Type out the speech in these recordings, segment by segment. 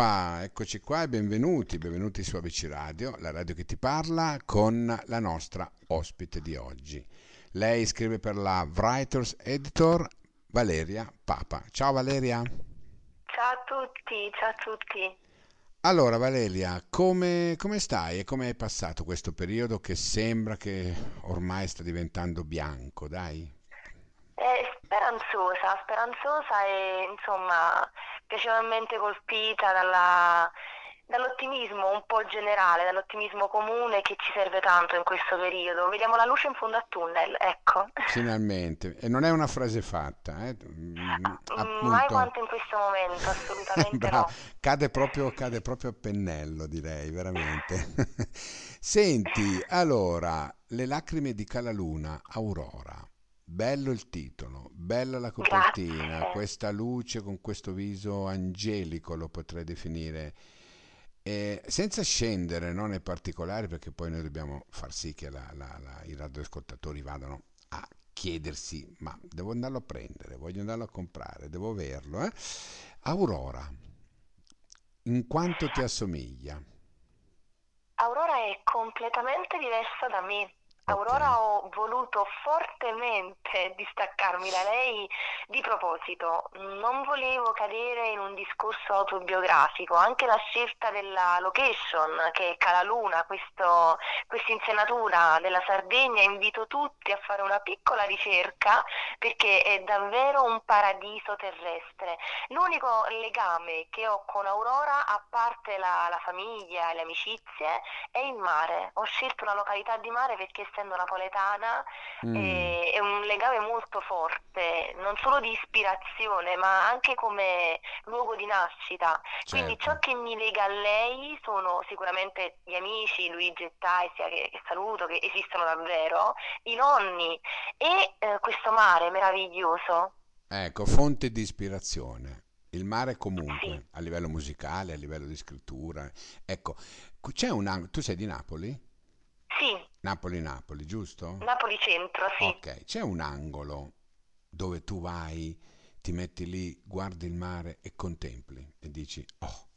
Eccoci qua, eccoci qua e benvenuti, benvenuti su ABC Radio, la radio che ti parla con la nostra ospite di oggi. Lei scrive per la Writers Editor Valeria Papa. Ciao Valeria. Ciao a tutti, ciao a tutti. Allora Valeria, come, come stai e come hai passato questo periodo che sembra che ormai sta diventando bianco, dai? Eh, speranzosa, speranzosa e insomma piacevolmente colpita dalla, dall'ottimismo un po' generale, dall'ottimismo comune che ci serve tanto in questo periodo. Vediamo la luce in fondo al tunnel, ecco. Finalmente, e non è una frase fatta, eh? Appunto. Mai quanto in questo momento, assolutamente no. Cade proprio, cade proprio a pennello, direi, veramente. Senti, allora, Le lacrime di Calaluna, Aurora. Bello il titolo, bella la copertina, Grazie. questa luce con questo viso angelico lo potrei definire. E senza scendere no, nei particolari, perché poi noi dobbiamo far sì che la, la, la, i radioascoltatori vadano a chiedersi: ma devo andarlo a prendere, voglio andarlo a comprare, devo averlo. Eh? Aurora, in quanto ti assomiglia? Aurora è completamente diversa da me. Aurora ho voluto fortemente distaccarmi da lei di proposito, non volevo cadere in un discorso autobiografico, anche la scelta della location che è Calaluna, questa insenatura della Sardegna, invito tutti a fare una piccola ricerca perché è davvero un paradiso terrestre. L'unico legame che ho con Aurora, a parte la, la famiglia e le amicizie, è il mare. Ho scelto una località di mare perché essendo napoletana mm. è, un legame molto forte, non solo di ispirazione, ma anche come luogo di nascita. Certo. Quindi ciò che mi lega a lei sono sicuramente gli amici, Luigi e Taisia, che, che saluto, che esistono davvero, i nonni e eh, questo mare meraviglioso. Ecco, fonte di ispirazione. Il mare comunque, sì. a livello musicale, a livello di scrittura. Ecco, c'è un... Tu sei di Napoli? Sì. Napoli-Napoli, giusto? Napoli centro, sì. Ok, c'è un angolo dove tu vai, ti metti lì, guardi il mare e contempli e dici, oh,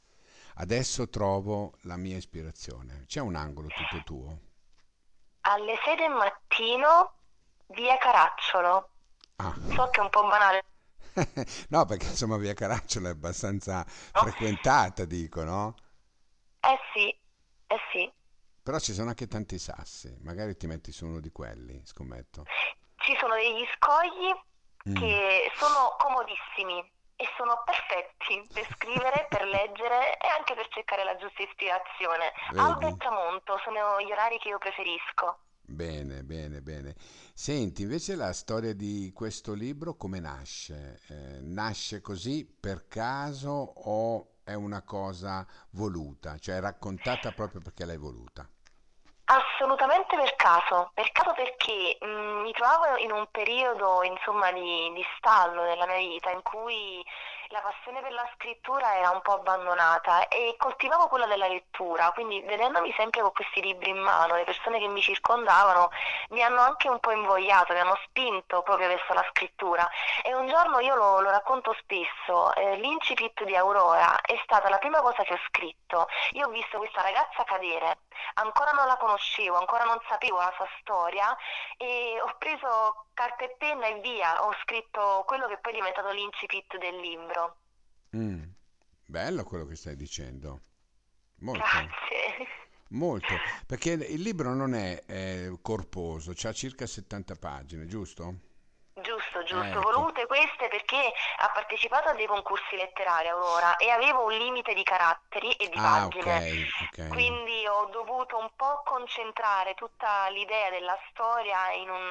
adesso trovo la mia ispirazione. C'è un angolo tutto tuo? Alle 6 del mattino, via Caracciolo. Ah. So che è un po' banale. no, perché insomma via Caracciolo è abbastanza no. frequentata, dico, no? Eh sì, eh sì. Però ci sono anche tanti sassi, magari ti metti su uno di quelli, scommetto. Ci sono degli scogli mm. che sono comodissimi e sono perfetti per scrivere, per leggere e anche per cercare la giusta ispirazione. Vedi? Alba e tramonto sono gli orari che io preferisco. Bene, bene, bene. Senti, invece la storia di questo libro come nasce? Eh, nasce così per caso o è una cosa voluta, cioè raccontata proprio perché l'hai voluta? Assolutamente per caso, per caso perché mh, mm, mi trovavo in un periodo insomma di, di stallo nella mia vita in cui la passione per la scrittura era un po' abbandonata e coltivavo quella della lettura, quindi vedendomi sempre con questi libri in mano, le persone che mi circondavano mi hanno anche un po' invogliato, mi hanno spinto proprio verso la scrittura e un giorno io lo, lo racconto spesso, eh, l'incipit di Aurora è stata la prima cosa che ho scritto, io ho visto questa ragazza cadere, ancora non la conoscevo, ancora non sapevo la sua storia e ho preso carta e penna e via, ho scritto quello che poi è diventato l'incipit del libro. Mm, bello quello che stai dicendo. Molto. Grazie. Molto, perché il libro non è, è corposo, ha circa 70 pagine, giusto? Giusto, giusto, ecco. volute queste perché ha partecipato a dei concorsi letterari Aurora e avevo un limite di caratteri e di ah, pagine, okay, quindi ho dovuto un po' concentrare tutta l'idea della storia in un,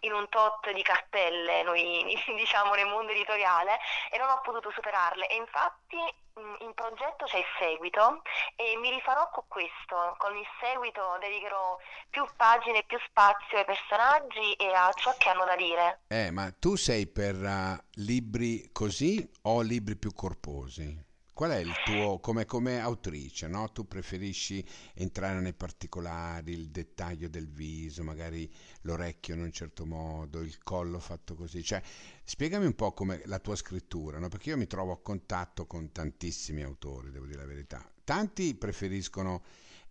in un tot di cartelle, noi diciamo nel mondo editoriale, e non ho potuto superarle e infatti in progetto c'è il seguito e mi rifarò con questo, con il seguito dedicherò più pagine, più spazio ai personaggi e a ciò che hanno da dire. Eh, ma tu sei per uh, libri così o libri più corposi? Qual è il tuo, come, come autrice, no? Tu preferisci entrare nei particolari, il dettaglio del viso, magari l'orecchio in un certo modo, il collo fatto così. Cioè, spiegami un po' come la tua scrittura, no? Perché io mi trovo a contatto con tantissimi autori, devo dire la verità. Tanti preferiscono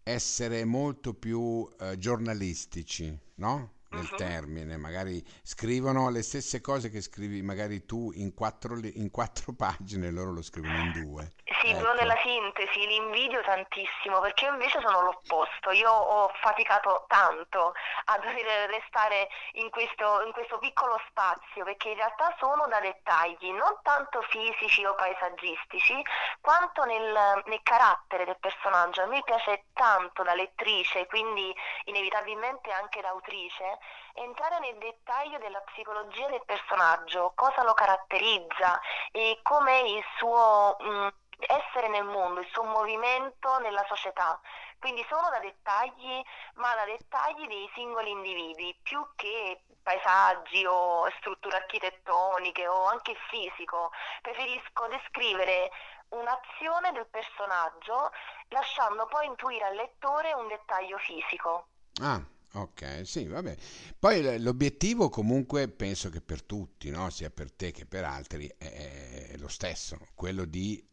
essere molto più eh, giornalistici, no? Nel Mhm. termine, magari scrivono le stesse cose che scrivi magari tu in quattro, in quattro pagine, loro lo scrivono in due. Sì, Ecco. della sintesi, li invidio tantissimo perché invece sono l'opposto. Io ho faticato tanto a dover restare in questo, in questo piccolo spazio perché in realtà sono da dettagli, non tanto fisici o paesaggistici, quanto nel, nel carattere del personaggio. A me piace tanto da lettrice, quindi inevitabilmente anche da autrice, entrare nel dettaglio della psicologia del personaggio, cosa lo caratterizza e com'è il suo mh, essere nel mondo, il suo movimento nella società. Quindi sono da dettagli, ma da dettagli dei singoli individui, più che paesaggi o strutture architettoniche o anche fisico. Preferisco descrivere un'azione del personaggio lasciando poi intuire al lettore un dettaglio fisico. Ah, ok, sì, vabbè. Poi l'obiettivo comunque penso che per tutti, no? Sia per te che per altri, è lo stesso, quello di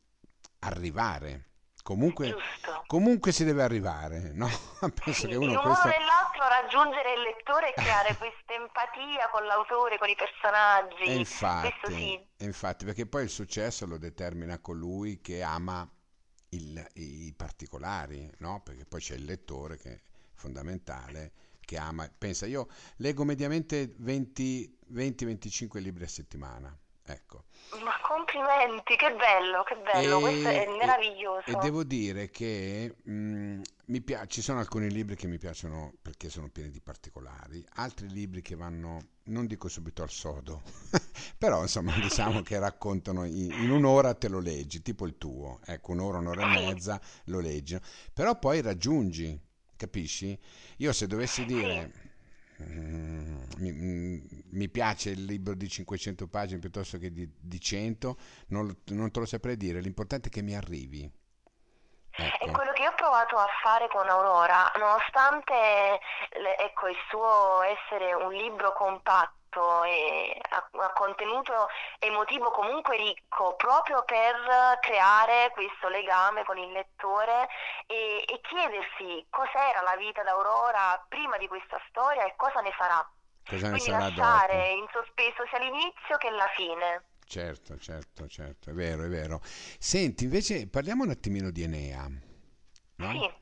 arrivare. Comunque, comunque si deve arrivare, no? Penso che Sì, in uno un modo o questo... nell'altro raggiungere il lettore e creare questa empatia con l'autore, con i E personaggi, questo infatti, sì. e infatti, perché poi il successo lo determina colui che ama il- i particolari, no? Perché poi c'è il lettore che è fondamentale, che ama. Pensa, io leggo mediamente 20 20-25 libri a settimana, ecco. Ma complimenti, che bello, che bello, questo è E, e- e meraviglioso. devo dire che mm, mi pia- ci sono alcuni libri che mi piacciono perché sono pieni di particolari, altri libri che vanno, non dico subito al sodo, però insomma diciamo che raccontano in, in un'ora te lo leggi, tipo il tuo, ecco, un'ora, un'ora e mezza lo leggi, però poi raggiungi, capisci? Io se dovessi dire mm, mi, mm, mi piace il libro di 500 pagine piuttosto che di, di 100, non, non te lo saprei dire, l'importante è che mi arrivi. È Ecco, quello che io ho provato a fare con Aurora, nonostante ecco, il suo essere un libro compatto e a, contenuto emotivo comunque ricco, proprio per creare questo legame con il lettore e, e chiedersi cos'era la vita d'Aurora prima di questa storia e cosa ne sarà. Cosa ne Quindi sarà dopo? lasciare in sospeso sia l'inizio che la fine. Certo, certo, certo, è vero, è vero. Senti, invece parliamo un attimino di Enea, no? Sì.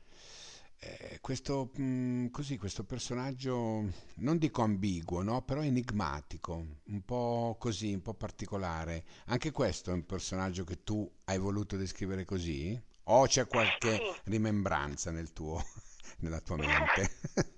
Eh, questo, mm, così, questo personaggio, non dico ambiguo, no? Però enigmatico, un po' così, un po' particolare. Anche questo è un personaggio che tu hai voluto descrivere così? O c'è qualche Sì. rimembranza nel tuo, nella tua mente?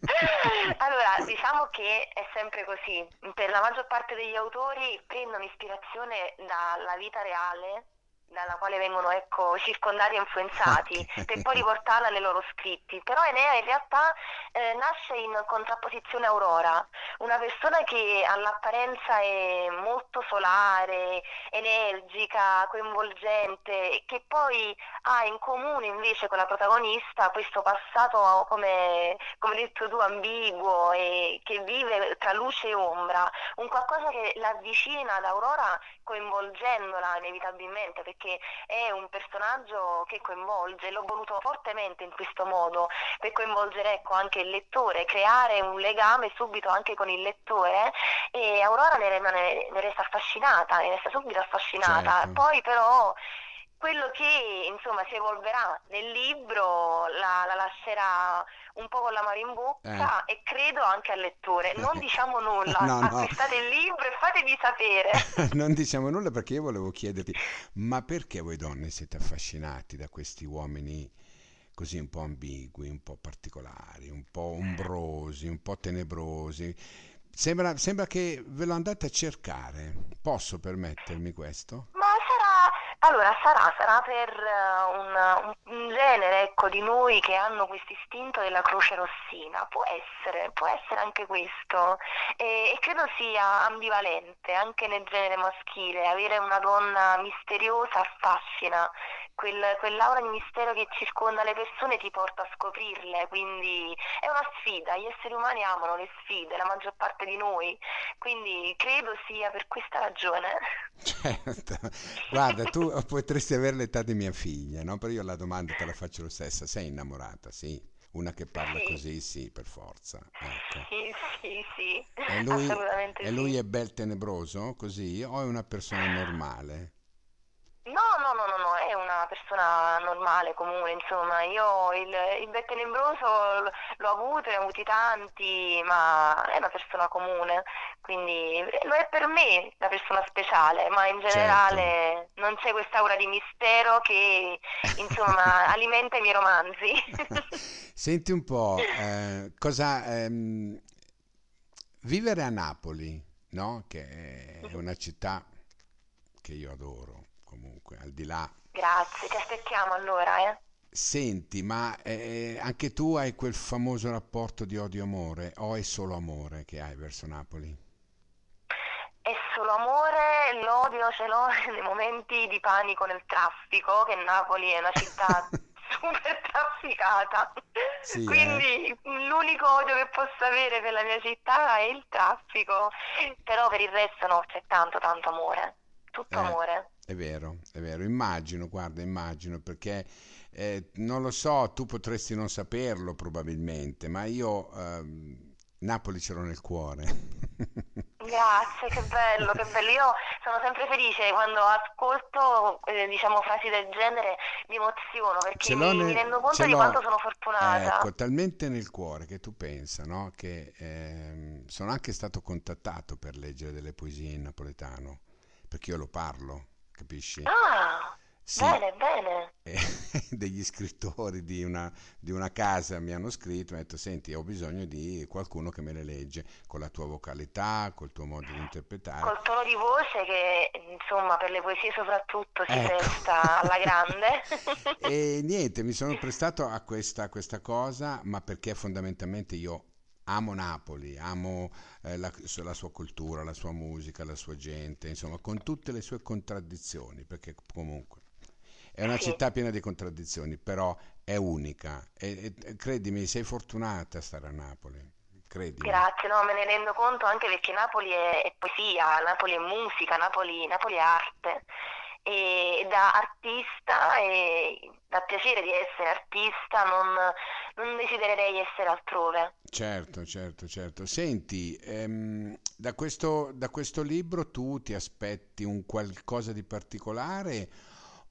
Allora, diciamo che è sempre così. Per la maggior parte degli autori prendono ispirazione dalla vita reale, dalla quale vengono, ecco, circondati e influenzati, per poi riportarla nei loro scritti. Però Enea in realtà eh, nasce in contrapposizione a Aurora, una persona che all'apparenza è molto solare, energica, coinvolgente, che poi ha in comune invece con la protagonista questo passato, come, come detto tu, ambiguo e che vive tra luce e ombra, un qualcosa che la avvicina ad Aurora coinvolgendola inevitabilmente, perché è un personaggio che coinvolge, l'ho voluto fortemente in questo modo, per coinvolgere ecco, anche il lettore, creare un legame subito anche con il lettore e Aurora ne rimane, ne resta affascinata, ne resta subito affascinata. Certo. Poi però quello che insomma si evolverà nel libro la, la lascerà un po' con l'amaro in Eh. bocca e credo anche al lettore. Non diciamo nulla, No, no. acquistate il libro e fatevi sapere. Non diciamo nulla perché io volevo chiederti, ma perché voi donne siete affascinati da questi uomini così un po' ambigui, un po' particolari, un po' ombrosi, un po' tenebrosi? Sembra, sembra che ve lo andate a cercare. Posso permettermi questo? Ma allora sarà, sarà per eh, un, un- genere, ecco, di noi che hanno questo istinto della croce rossina. Può essere, può essere anche questo. E, e credo sia ambivalente anche nel genere maschile. Avere una donna misteriosa affascina, quel, quell'aura di mistero che circonda le persone ti porta a scoprirle, quindi è una sfida, gli esseri umani amano le sfide, la maggior parte di noi, quindi credo sia per questa ragione. Certo, guarda, tu potresti avere l'età di mia figlia, no? Però io la domanda te la faccio lo stesso, sei innamorata, sì? Una che parla Sì, così, sì, per forza. Ecco. sì, sì, sì, E lui, assolutamente e lui sì. è bel tenebroso, così? O è una persona normale? No, no, no, no, no, è una persona normale, comune, insomma, io il, il l- l'ho avuto, ne ho avuti tanti, ma è una persona comune, quindi lo è per me la persona speciale, ma in Certo. generale non c'è quest'aura di mistero che, insomma, alimenta i miei romanzi. Senti un po', eh, cosa... ehm, vivere a Napoli, no? Che è una città che io adoro, comunque, al di là Grazie, ti aspettiamo allora, eh. Senti, ma eh, anche tu hai quel famoso rapporto di odio-amore o è solo amore che hai verso Napoli? È solo amore, l'odio ce l'ho nei momenti di panico nel traffico, che Napoli è una città super trafficata. Sì, eh? Quindi l'unico odio che posso avere per la mia città è il traffico, però per il resto no, c'è tanto tanto amore, tutto Eh, amore. È vero, è vero, immagino, guarda, immagino, perché eh, non lo so, tu potresti non saperlo probabilmente, ma io ehm, Napoli ce l'ho nel cuore. Grazie, che bello, che bello. Io sono sempre felice quando ascolto, eh, diciamo, frasi del genere, mi emoziono perché mi, mi ne- rendo conto di quanto sono fortunata. ecco, talmente nel cuore che tu pensa, no? Che ehm, sono anche stato contattato per leggere delle poesie in napoletano, perché io lo parlo, capisci? Ah, Sì, bene, bene. e degli scrittori di una, di una casa mi hanno scritto, mi hanno detto, senti, ho bisogno di qualcuno che me le legge con la tua vocalità, col tuo modo di interpretare. Col tono di voce che, insomma, per le poesie soprattutto si Ecco. presta alla grande. E niente, mi sono prestato a questa, questa cosa, ma perché fondamentalmente io amo Napoli, amo eh, la, la sua cultura, la sua musica, la sua gente, insomma, con tutte le sue contraddizioni, perché comunque è una Sì. città piena di contraddizioni, però è unica. E, e credimi, sei fortunata a stare a Napoli, credimi. Grazie, no, me ne rendo conto anche perché Napoli è, è poesia, Napoli è musica, Napoli, Napoli è arte. E da artista e da piacere di essere artista non, non desidererei essere altrove. Certo, certo, certo. Senti, ehm, da questo, da questo libro tu ti aspetti un qualcosa di particolare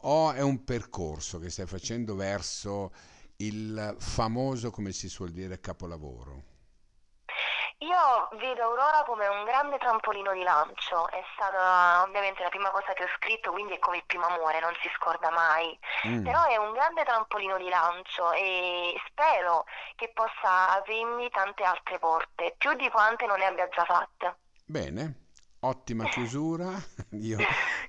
o è un percorso che stai facendo verso il famoso, come si suol dire, capolavoro? Io vedo Aurora come un grande trampolino di lancio, è stata ovviamente la prima cosa che ho scritto, quindi è come il primo amore, non si scorda mai, Mm, però è un grande trampolino di lancio e spero che possa aprirmi tante altre porte, più di quante non ne abbia già fatte. bene, ottima chiusura. Io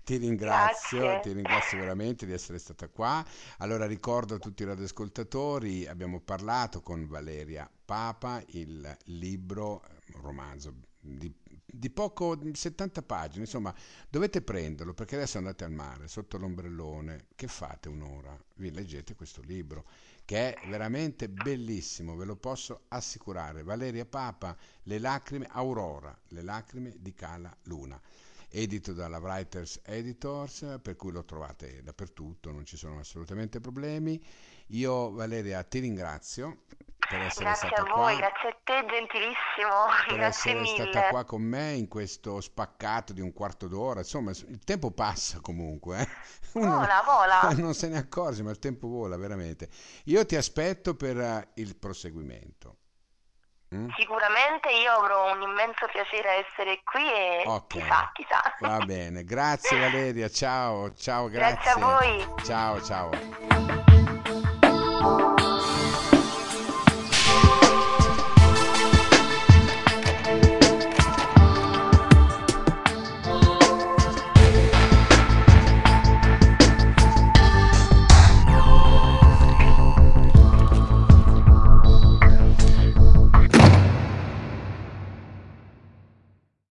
ti ringrazio, Grazie. ti ringrazio veramente di essere stata qua. Allora ricordo a tutti i radioascoltatori, abbiamo parlato con Valeria Papa, il libro, eh, un romanzo di, di poco, 70 pagine, insomma, dovete prenderlo perché adesso andate al mare, sotto l'ombrellone, che fate un'ora? Vi leggete questo libro che è veramente bellissimo, ve lo posso assicurare. Valeria Papa, Le lacrime, Aurora, Le lacrime di Cala Luna edito dalla Writers Editors, per cui lo trovate dappertutto, non ci sono assolutamente problemi. Io Valeria ti ringrazio per essere Grazie a stata voi, qua, grazie a te, gentilissimo, per grazie essere stata mille. qua con me in questo spaccato di un quarto d'ora. Insomma, il tempo passa comunque, eh. Vola, vola. non se ne accorge, ma il tempo vola veramente. Io ti aspetto per eh, il proseguimento. mm? Sicuramente io avrò un immenso piacere a essere qui e Ok, chissà, chissà. va bene. Grazie Valeria, ciao, ciao, Grazie a grazie. voi. Ciao, ciao. you.